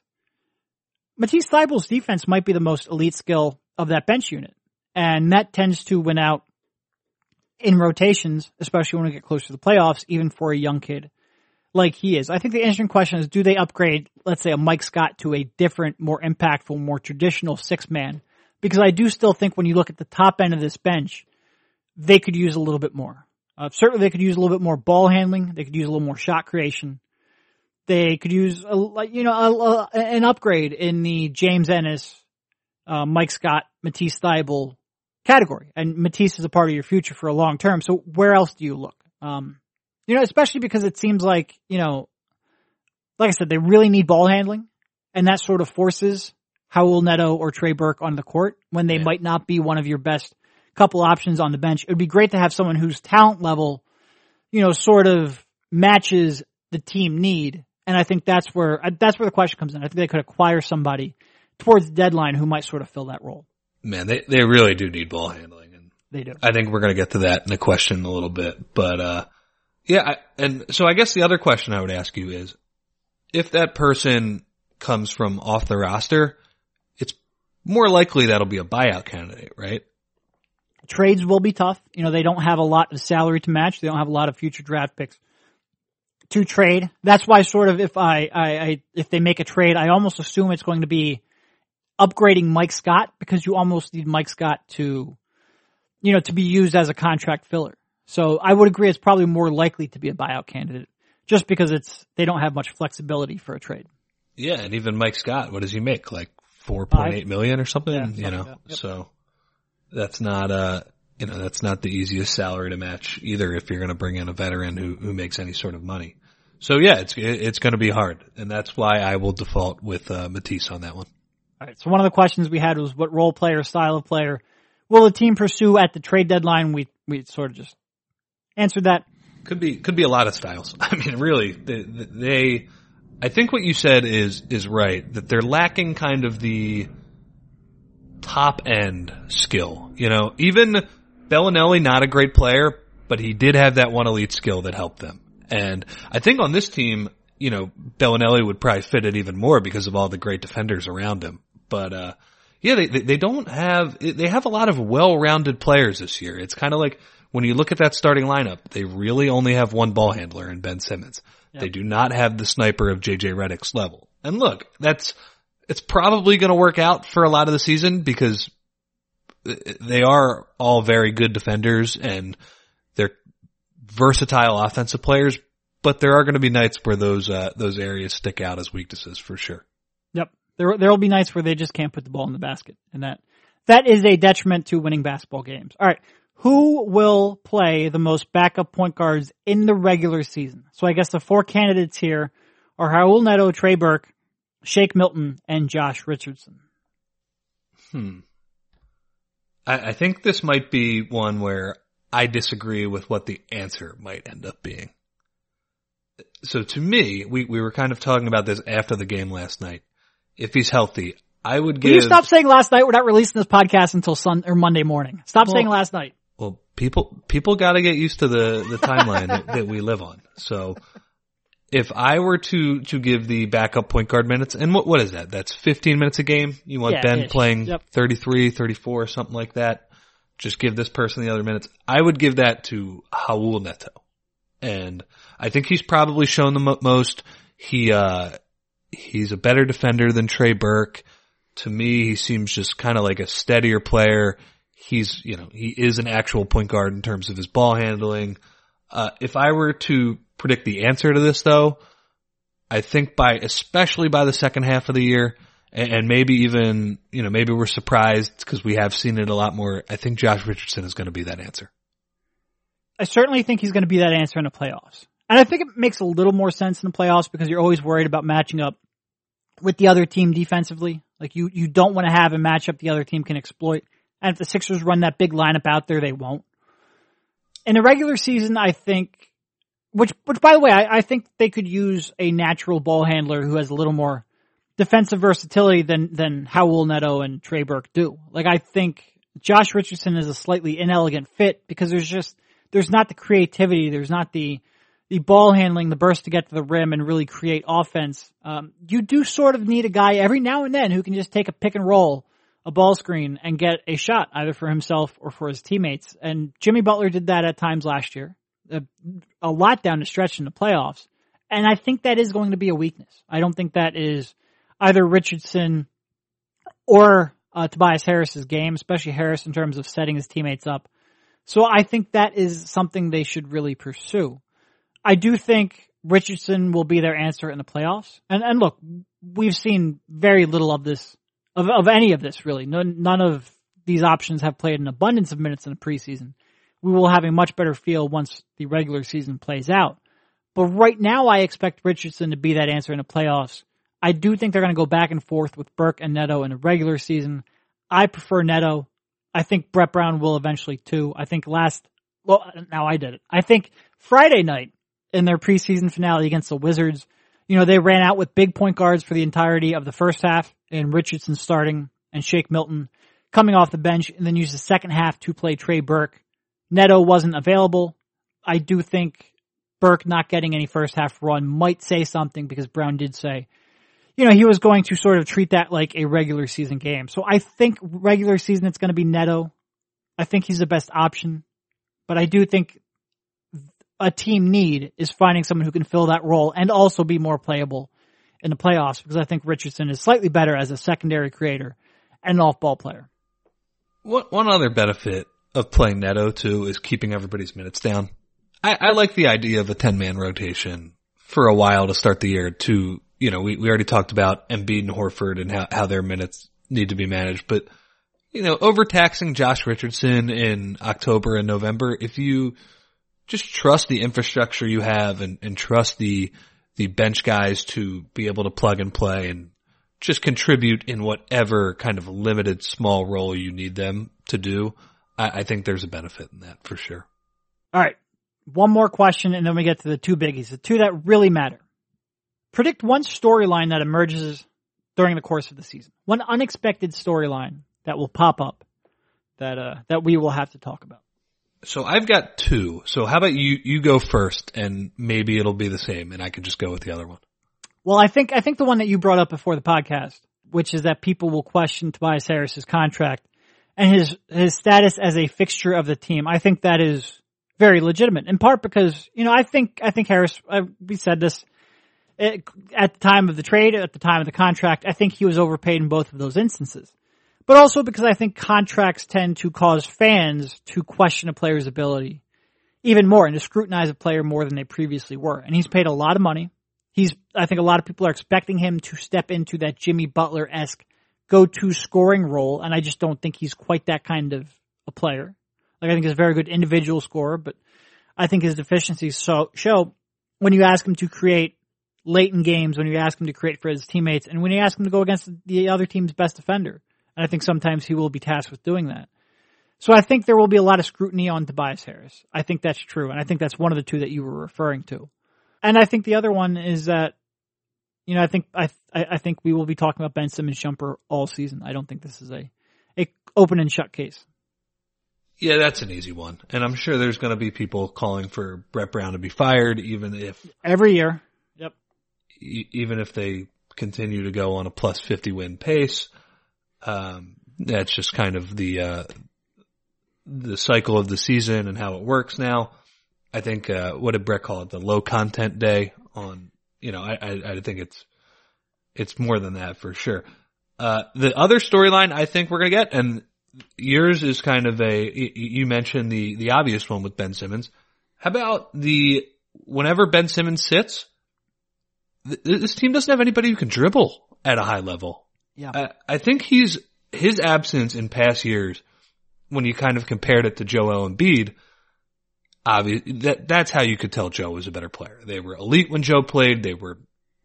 Matisse Thybulle's defense might be the most elite skill of that bench unit. And that tends to win out in rotations, especially when we get close to the playoffs, even for a young kid like he is. I think the interesting question is, do they upgrade, let's say, a Mike Scott to a different, more impactful, more traditional six man? Because I do still think when you look at the top end of this bench, they could use a little bit more. Uh, certainly they could use a little bit more ball handling. They could use a little more shot creation. They could use, a, you know, a, a, an upgrade in the James Ennis, uh, Mike Scott, Matisse Thybulle category. And Matisse is a part of your future for a long term. So where else do you look? Um, you know, especially because it seems like, you know, like I said, they really need ball handling and that sort of forces Raul Neto or Trey Burke on the court when they yeah. might not be one of your best couple options on the bench. It would be great to have someone whose talent level, you know, sort of matches the team need. And I think that's where, that's where the question comes in. I think they could acquire somebody towards the deadline who might sort of fill that role.
Man, they, they really do need ball handling. And
they do.
I think we're going to get to that in the question a little bit, but, uh, yeah, I, and so I guess the other question I would ask you is, if that person comes from off the roster, it's more likely that'll be a buyout candidate, right?
Trades will be tough. You know, they don't have a lot of salary to match. They don't have a lot of future draft picks to trade. That's why sort of if I, I, I if they make a trade, I almost assume it's going to be upgrading Mike Scott because you almost need Mike Scott to, you know, to be used as a contract filler. So I would agree it's probably more likely to be a buyout candidate just because it's, they don't have much flexibility for a trade.
Yeah. And even Mike Scott, what does he make? Like 4.8 million or something, yeah, you know? Like yep. So that's not, uh, you know, that's not the easiest salary to match either if you're going to bring in a veteran who, who makes any sort of money. So yeah, it's, it's going to be hard. And that's why I will default with, uh, Matisse on that one.
All right. So one of the questions we had was what role player, style of player will the team pursue at the trade deadline? We, we sort of just answered that.
Could be, could be a lot of styles. I mean, really, they, they I think what you said is, is right, that they're lacking kind of the top end skill. You know, even Belinelli, not a great player, but he did have that one elite skill that helped them. And I think on this team, you know, Belinelli would probably fit it even more because of all the great defenders around him. But, uh, yeah, they, they don't have, they have a lot of well-rounded players this year. It's kind of like when you look at that starting lineup, they really only have one ball handler in Ben Simmons. Yep. They do not have the sniper of JJ Redick's level. And look, that's, it's probably going to work out for a lot of the season because they are all very good defenders and they're versatile offensive players, but there are going to be nights where those, uh, those areas stick out as weaknesses for sure.
Yep. There, there'll be nights where they just can't put the ball in the basket and that, that is a detriment to winning basketball games. All right. Who will play the most backup point guards in the regular season? So I guess the four candidates here are Raul Neto, Trey Burke, Shake Milton, and Josh Richardson.
Hmm. I, I think this might be one where I disagree with what the answer might end up being. So to me, we, we were kind of talking about this after the game last night. If he's healthy, I would give.
Will you stop saying last night? We're not releasing this podcast until Sun or Monday morning. Stop well, saying last night.
People people got to get used to the the timeline that, that we live on. So if I were to to give the backup point guard minutes, and what what is that? That's 15 minutes a game. You want yeah, Ben ish. playing yep. 33, 34, something like that. Just give this person the other minutes. I would give that to Raul Neto, and I think he's probably shown the most. He uh he's a better defender than Trey Burke. To me, he seems just kind of like a steadier player he's, you know, he is an actual point guard in terms of his ball handling. Uh, if I were to predict the answer to this though, I think by, especially by the second half of the year, and, and maybe even, you know, maybe we're surprised because we have seen it a lot more. I think Josh Richardson is going to be that answer.
I certainly think he's going to be that answer in the playoffs. And I think it makes a little more sense in the playoffs because you're always worried about matching up with the other team defensively. Like you, you don't want to have a matchup the other team can exploit. And if the Sixers run that big lineup out there, they won't. in a regular season, I think, which, which by the way, I, I think they could use a natural ball handler who has a little more defensive versatility than, than Raul Neto and Trey Burke do. Like I think Josh Richardson is a slightly inelegant fit because there's just, there's not the creativity, there's not the, the ball handling, the burst to get to the rim and really create offense. Um, you do sort of need a guy every now and then who can just take a pick and roll, a ball screen and get a shot either for himself or for his teammates. And Jimmy Butler did that at times last year, a, a lot down the stretch in the playoffs. And I think that is going to be a weakness. I don't think that is either Richardson or uh, Tobias Harris's game, especially Harris in terms of setting his teammates up. So I think that is something they should really pursue. I do think Richardson will be their answer in the playoffs. And and look, we've seen very little of this, of of any of this really. None, none of these options have played an abundance of minutes in the preseason. We will have a much better feel once the regular season plays out. But right now, I expect Richardson to be that answer in the playoffs. I do think they're going to go back and forth with Burke and Neto in the regular season. I prefer Neto. I think Brett Brown will eventually too. I think last, well, now I did it. I think Friday night in their preseason finale against the Wizards, you know, they ran out with big point guards for the entirety of the first half and Richardson starting and Shake Milton coming off the bench and then used the second half to play Trey Burke. Neto wasn't available. I do think Burke not getting any first half run might say something because Brown did say you know, he was going to sort of treat that like a regular season game. So I think regular season it's going to be Neto. I think he's the best option, but I do think a team need is finding someone who can fill that role and also be more playable in the playoffs because I think Richardson is slightly better as a secondary creator and an off-ball player.
One, one other benefit of playing Neto too is keeping everybody's minutes down. I, I like the idea of a 10 man rotation for a while to start the year to you know, we, we already talked about Embiid and Horford and how, how their minutes need to be managed, but you know, overtaxing Josh Richardson in October and November, if you just trust the infrastructure you have and, and trust the, the bench guys to be able to plug and play and just contribute in whatever kind of limited small role you need them to do, I, I think there's a benefit in that for sure.
All right. One more question and then we get to the two biggies, the two that really matter. Predict one storyline that emerges during the course of the season. One unexpected storyline that will pop up that uh, that we will have to talk about.
So I've got two. So how about you you go first and maybe it'll be the same and I can just go with the other one.
Well, I think I think the one that you brought up before the podcast, which is that people will question Tobias Harris's contract and his his status as a fixture of the team. I think that is very legitimate. In part because, you know, I think I think Harris I, we said this eh, at the time of the trade, at the time of the contract, I think he was overpaid in both of those instances. But also because I think contracts tend to cause fans to question a player's ability even more and to scrutinize a player more than they previously were. And he's paid a lot of money. He's, I think a lot of people are expecting him to step into that Jimmy Butler-esque go-to scoring role. And I just don't think he's quite that kind of a player. Like I think he's a very good individual scorer, but I think his deficiencies so, show when you ask him to create late in games when you ask him to create for his teammates and when you ask him to go against the other team's best defender. And I think sometimes he will be tasked with doing that. So I think there will be a lot of scrutiny on Tobias Harris. I think that's true. And I think that's one of the two that you were referring to. And I think the other one is that, you know, I think, I, I think we will be talking about Ben Simmons jumper all season. I don't think this is a, a open and shut case.
Yeah, that's an easy one. And I'm sure there's going to be people calling for Brett Brown to be fired, even if
every year Yep.
even if they continue to go on a plus 50 win pace. Um, that's just kind of the, uh, the cycle of the season and how it works now. I think, uh, what did Brett call it? The low content day on, you know, I, I, I think it's, it's more than that for sure. Uh, the other storyline I think we're going to get, and yours is kind of a, you mentioned the, the obvious one with Ben Simmons. How about the, whenever Ben Simmons sits, this team doesn't have anybody who can dribble at a high level.
Yeah.
I, I think he's, his absence in past years, when you kind of compared it to Joel Embiid, obviously that, that's how you could tell Joe was a better player. They were elite when Joe played. They were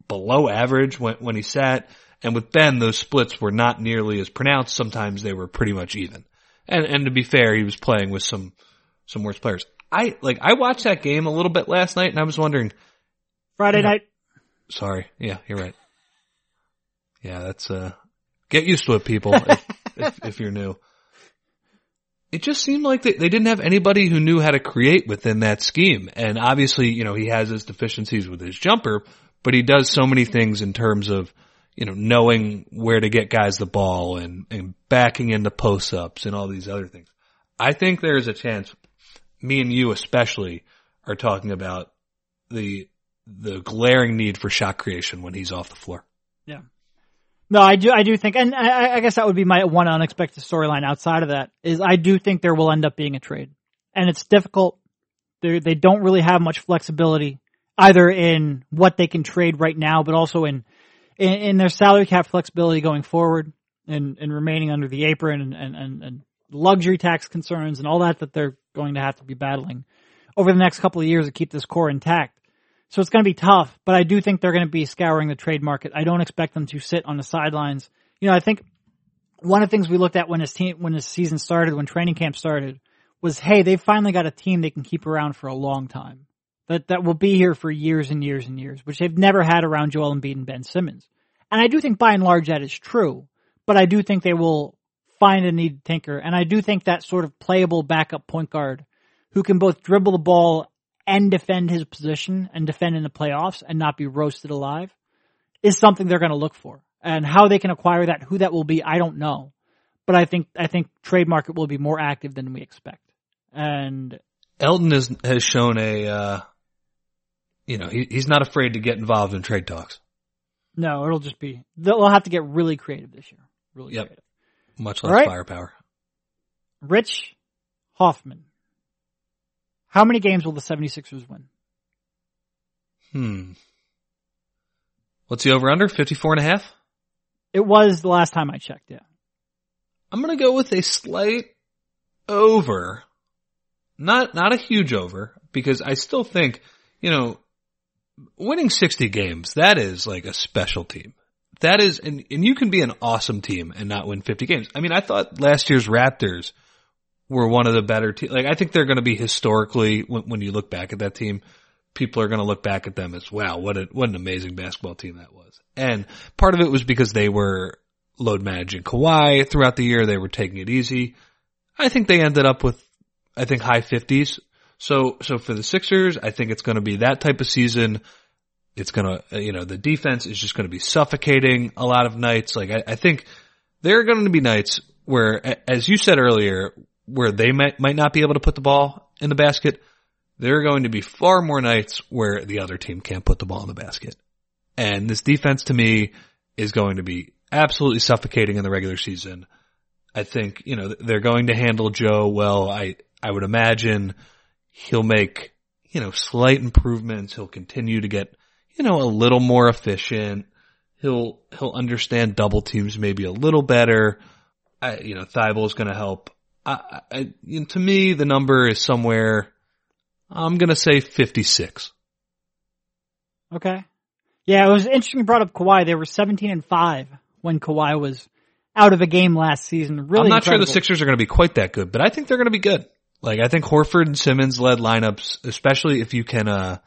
below average when, when he sat. And with Ben, those splits were not nearly as pronounced. Sometimes they were pretty much even. And, and to be fair, he was playing with some, some worse players. I like I watched that game a little bit last night, and I was wondering.
Friday
Yeah.
night.
Sorry, yeah, you're right. Yeah, that's uh, get used to it, people. if, if, if you're new, it just seemed like they, they didn't have anybody who knew how to create within that scheme. And obviously, you know, he has his deficiencies with his jumper, but he does so many things in terms of, you know, knowing where to get guys the ball and, and backing into post ups and all these other things. I think there is a chance, me and you especially are talking about the, the glaring need for shot creation when he's off the floor.
No, I do. I do think, and I, I guess that would be my one unexpected storyline outside of that is I do think there will end up being a trade, and it's difficult. They they don't really have much flexibility either in what they can trade right now, but also in in, in their salary cap flexibility going forward, and and remaining under the apron and, and and and luxury tax concerns and all that that they're going to have to be battling over the next couple of years to keep this core intact. So it's going to be tough, but I do think they're going to be scouring the trade market. I don't expect them to sit on the sidelines. You know, I think one of the things we looked at when his team, when his season started, when training camp started, was, hey, they've finally got a team they can keep around for a long time. That, that will be here for years and years and years, which they've never had around Joel Embiid and Ben Simmons. And I do think by and large that is true, but I do think they will find a need to tinker. And I do think that sort of playable backup point guard who can both dribble the ball and defend his position and defend in the playoffs and not be roasted alive is something they're going to look for. And how they can acquire that, who that will be, I don't know. But I think, I think trade market will be more active than we expect. And
Elton has, has shown a, uh, you know, he, he's not afraid to get involved in trade talks,
no, it'll just be, they'll have to get really creative this year. Really
Yep.
creative.
much less
right.
firepower.
Rich Hofmann. How many games will the 76ers win?
Hmm. What's the over under? 54 and a half?
It was the last time I checked, yeah.
I'm going to go with a slight over. Not, not a huge over because I still think, you know, winning 60 games, that is like a special team. That is, and, and you can be an awesome team and not win 50 games. I mean, I thought last year's Raptors were one of the better teams. Like, I think they're going to be historically, when, when you look back at that team, people are going to look back at them as, wow, what a, what an amazing basketball team that was. And part of it was because they were load managing Kawhi throughout the year. They were taking it easy. I think they ended up with, I think high fifties. So, so for the Sixers, I think it's going to be that type of season. It's going to, uh, you know, the defense is just going to be suffocating a lot of nights. Like I, I think there are going to be nights where, as you said earlier, where they might, might not be able to put the ball in the basket. There are going to be far more nights where the other team can't put the ball in the basket. And this defense to me is going to be absolutely suffocating in the regular season. I think, you know, they're going to handle Joe well. I, I would imagine he'll make, you know, slight improvements. He'll continue to get, you know, a little more efficient. He'll, he'll understand double teams maybe a little better. I, you know, Thybulle's going to help. I, I, to me, the number is somewhere, I'm going to say 56.
Okay. Yeah, it was interesting you brought up Kawhi. They were 17 and 5 when Kawhi was out of a game last season. Really
I'm not sure the Sixers are going to be quite that good, but I think they're going to be good. Like I think Horford and Simmons led lineups, especially if you can, uh,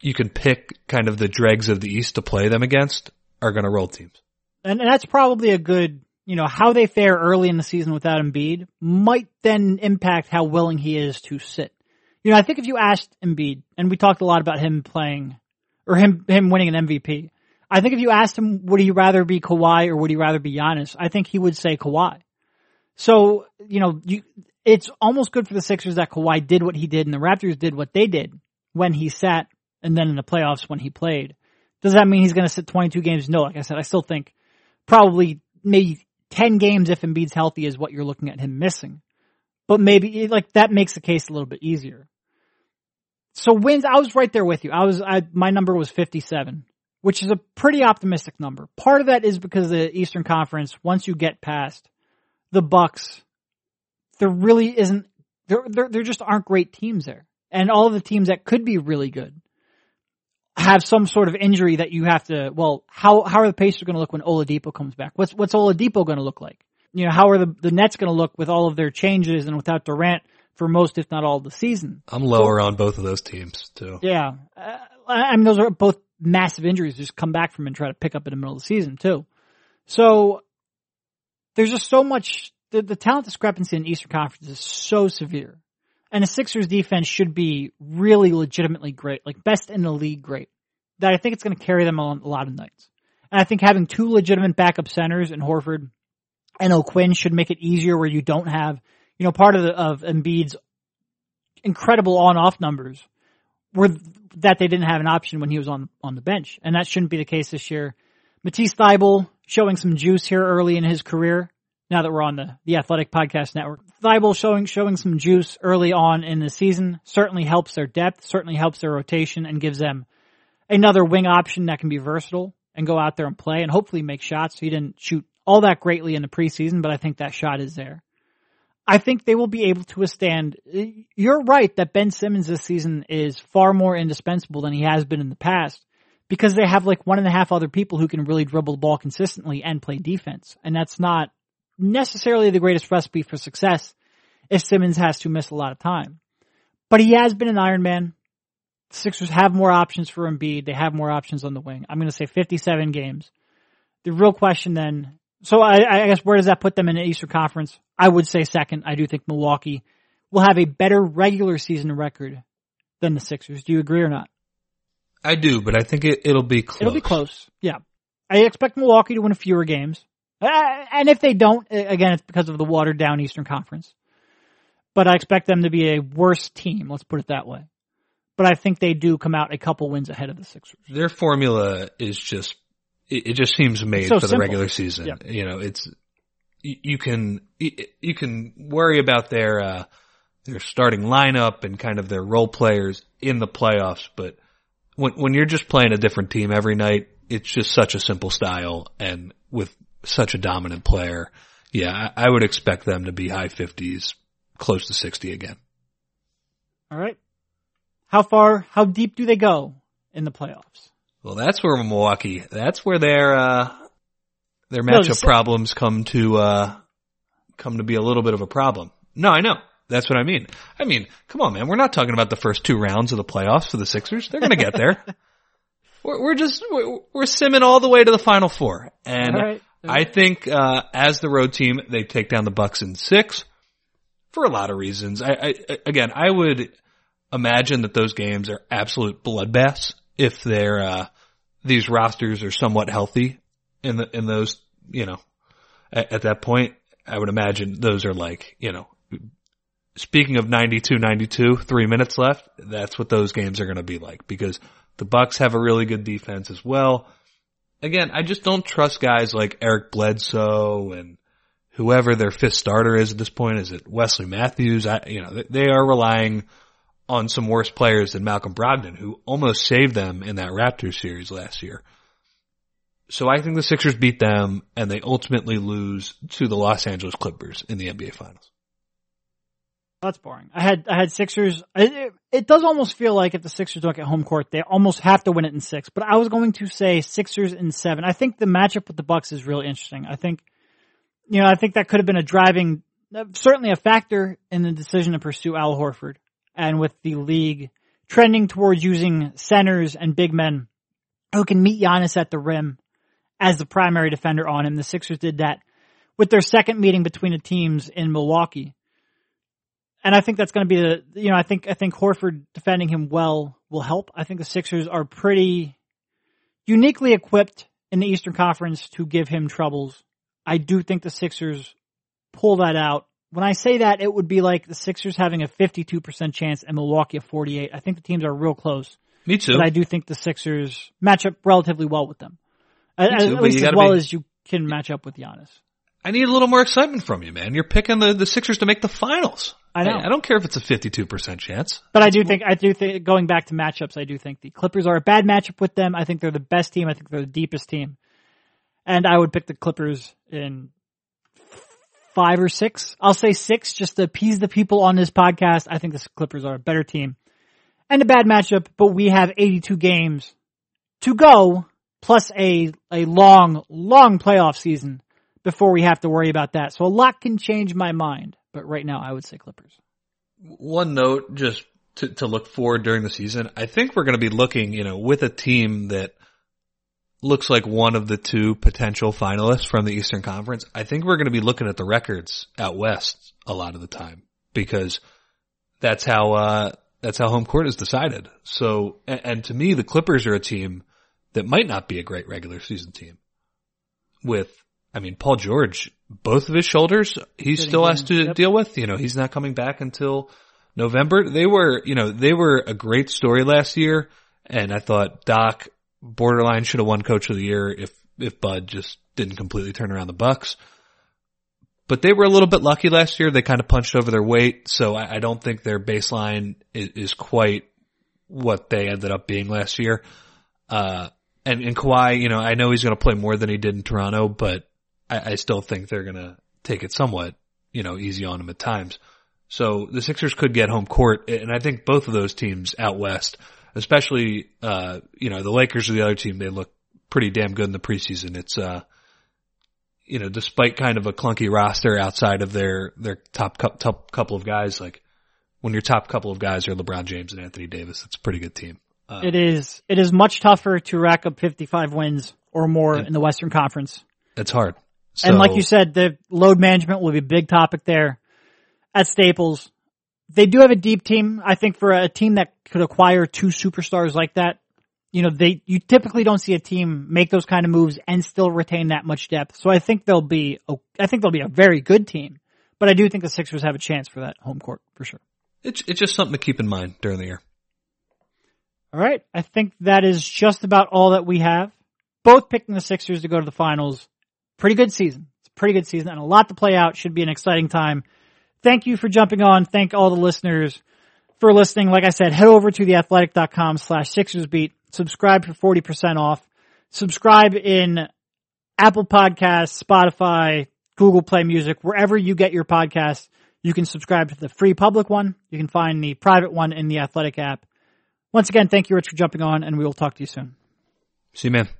you can pick kind of the dregs of the East to play them against, are going to roll teams.
And, and that's probably a good, you know, how they fare early in the season without Embiid might then impact how willing he is to sit. You know, I think if you asked Embiid, and we talked a lot about him playing, or him, him winning an MVP, I think if you asked him, would he rather be Kawhi or would he rather be Giannis? I think he would say Kawhi. So, you know, you, it's almost good for the Sixers that Kawhi did what he did and the Raptors did what they did when he sat and then in the playoffs when he played. Does that mean he's going to sit 22 games? No, like I said, I still think probably maybe 10 games if Embiid's healthy is what you're looking at him missing. But maybe like that makes the case a little bit easier. So wins, I was right there with you. I was, I, my number was 57, which is a pretty optimistic number. Part of that is because the Eastern Conference, once you get past the Bucks, there really isn't, there, there, there just aren't great teams there. And all of the teams that could be really good have some sort of injury that you have to, well, how, how are the Pacers going to look when Oladipo comes back? What's, what's Oladipo going to look like? You know, how are the, the Nets going to look with all of their changes and without Durant for most, if not all, of the season.
I'm lower on both of those teams too.
Yeah. Uh, I mean, those are both massive injuries just come back from and try to pick up in the middle of the season too. So there's just so much, the, the talent discrepancy in Eastern Conference is so severe. And the Sixers defense should be really legitimately great, like best in the league great. That I think it's going to carry them on a lot of nights. And I think having two legitimate backup centers in Horford and O'Quinn should make it easier where you don't have, you know, part of the, of Embiid's incredible on-off numbers were that they didn't have an option when he was on on the bench, and that shouldn't be the case this year. Matisse Thybulle showing some juice here early in his career. Now that we're on the the Athletic Podcast Network, Thybulle showing showing some juice early on in the season certainly helps their depth, certainly helps their rotation, and gives them another wing option that can be versatile and go out there and play and hopefully make shots. He didn't shoot all that greatly in the preseason, but I think that shot is there. I think they will be able to withstand. You're right that Ben Simmons this season is far more indispensable than he has been in the past because they have like one and a half other people who can really dribble the ball consistently and play defense. And that's not necessarily the greatest recipe for success if Simmons has to miss a lot of time. But he has been an Iron Man. The Sixers have more options for Embiid. They have more options on the wing. I'm going to say 57 games. The real question then so I, I, guess where does that put them in the Eastern Conference? I would say second. I do think Milwaukee will have a better regular season record than the Sixers. Do you agree or not?
I do, but I think it, it'll be close.
It'll be close. Yeah. I expect Milwaukee to win a fewer games. Uh, and if they don't, again, it's because of the watered down Eastern Conference. But I expect them to be a worse team. Let's put it that way. But I think they do come out a couple wins ahead of the Sixers.
Their formula is just it, just seems made so for simple. the regular season. Yeah. You know, it's you, you can you can worry about their uh, their starting lineup and kind of their role players in the playoffs, but when when you're just playing a different team every night, it's just such a simple style and with such a dominant player. Yeah, I, I would expect them to be high fifties, close to sixty again.
All right. How far? How deep do they go in the playoffs?
Well, that's where Milwaukee. That's where their uh, their matchup no, problems come to uh, come to be a little bit of a problem. No, I know. That's what I mean. I mean, come on, man. We're not talking about the first two rounds of the playoffs for the Sixers. They're going to get there. we're, we're, just we're, we're, simming all the way to the Final Four, and right. I think uh, as the road team, they take down the Bucks in six for a lot of reasons. I, I again, I would imagine that those games are absolute bloodbaths if they're uh, these rosters are somewhat healthy in the in those you know at, at, that point I would imagine those are like you know speaking of 92 92 3 minutes left that's what those games are going to be like because the Bucks have a really good defense as well again I just don't trust guys like Eric Bledsoe and whoever their fifth starter is at this point is it Wesley Matthews I you know they are relying on some worse players than Malcolm Brogdon, who almost saved them in that Raptors series last year. So I think the Sixers beat them and they ultimately lose to the Los Angeles Clippers in the NBA Finals.
That's boring. I had I had Sixers. It, it, does almost feel like if the Sixers don't get home court, they almost have to win it in six. But I was going to say Sixers in seven. I think the matchup with the Bucks is really interesting. I think, you know, I think that could have been a driving, uh, certainly a factor in the decision to pursue Al Horford and with the league trending towards using centers and big men who can meet Giannis at the rim as the primary defender on him. The Sixers did that with their second meeting between the teams in Milwaukee. And I think that's going to be the, you know, I think, I think Horford defending him well will help. I think the Sixers are pretty uniquely equipped in the Eastern Conference to give him troubles. I do think the Sixers pull that out when I say that, it would be like the Sixers having a 52% chance and Milwaukee a 48. I think the teams are real close.
Me too.
But I do think the Sixers match up relatively well with them. Me too, at least as well be... as you can match up with Giannis.
I need a little more excitement from you, man. You're picking the, the Sixers to make the finals.
I know.
I, I don't care if it's a 52% chance.
But I do think, I do think, going back to matchups, I do think the Clippers are a bad matchup with them. I think they're the best team. I think they're the deepest team. And I would pick the Clippers in five or six. I'll say six just to appease the people on this podcast. I think the Clippers are a better team and a bad matchup, but we have 82 games to go plus a, a long, long playoff season before we have to worry about that. So a lot can change my mind, but right now I would say Clippers.
One note, just to, to look forward during the season, I think we're going to be looking, you know, with a team that looks like one of the two potential finalists from the Eastern Conference. I think we're going to be looking at the records out west a lot of the time because that's how uh, that's how home court is decided. So, and, and, to me, the Clippers are a team that might not be a great regular season team. With, I mean, Paul George, both of his shoulders, he still has to yep. deal with. You know, he's not coming back until November. They were, you know, they were a great story last year, and I thought Doc borderline should have won Coach of the Year if if Bud just didn't completely turn around the Bucks but they were a little bit lucky last year. They kind of punched over their weight, so I, I don't think their baseline is, is, quite what they ended up being last year. Uh, and, and Kawhi, you know, I know he's going to play more than he did in Toronto, but I, I still think they're going to take it somewhat, you know, easy on them at times. So the Sixers could get home court, and I think both of those teams out west, especially, uh, you know, the Lakers are the other team. They look pretty damn good in the preseason. It's, uh, you know, despite kind of a clunky roster outside of their, their top, top couple of guys, like when your top couple of guys are LeBron James and Anthony Davis, it's a pretty good team.
Uh, it is, it is much tougher to rack up 55 wins or more in the Western Conference.
It's hard.
So, and like you said, the load management will be a big topic there at Staples. They do have a deep team. I think for a team that could acquire two superstars like that, you know, they, you typically don't see a team make those kind of moves and still retain that much depth. So I think they'll be, I think they'll be a very good team, but I do think the Sixers have a chance for that home court for sure.
It's, it's just something to keep in mind during the year.
All right. I think that is just about all that we have. Both picking the Sixers to go to the finals. Pretty good season. It's a pretty good season and a lot to play out. Should be an exciting time. Thank you for jumping on. Thank all the listeners for listening. Like I said, head over to theathletic.com slash Sixers beat subscribe for 40% off. Subscribe in Apple Podcasts, Spotify, Google Play Music, wherever you get your podcasts. You can subscribe to the free public one. You can find the private one in the Athletic app. Once again, thank you, Rich, for jumping on, and we will talk to you soon.
See you, man.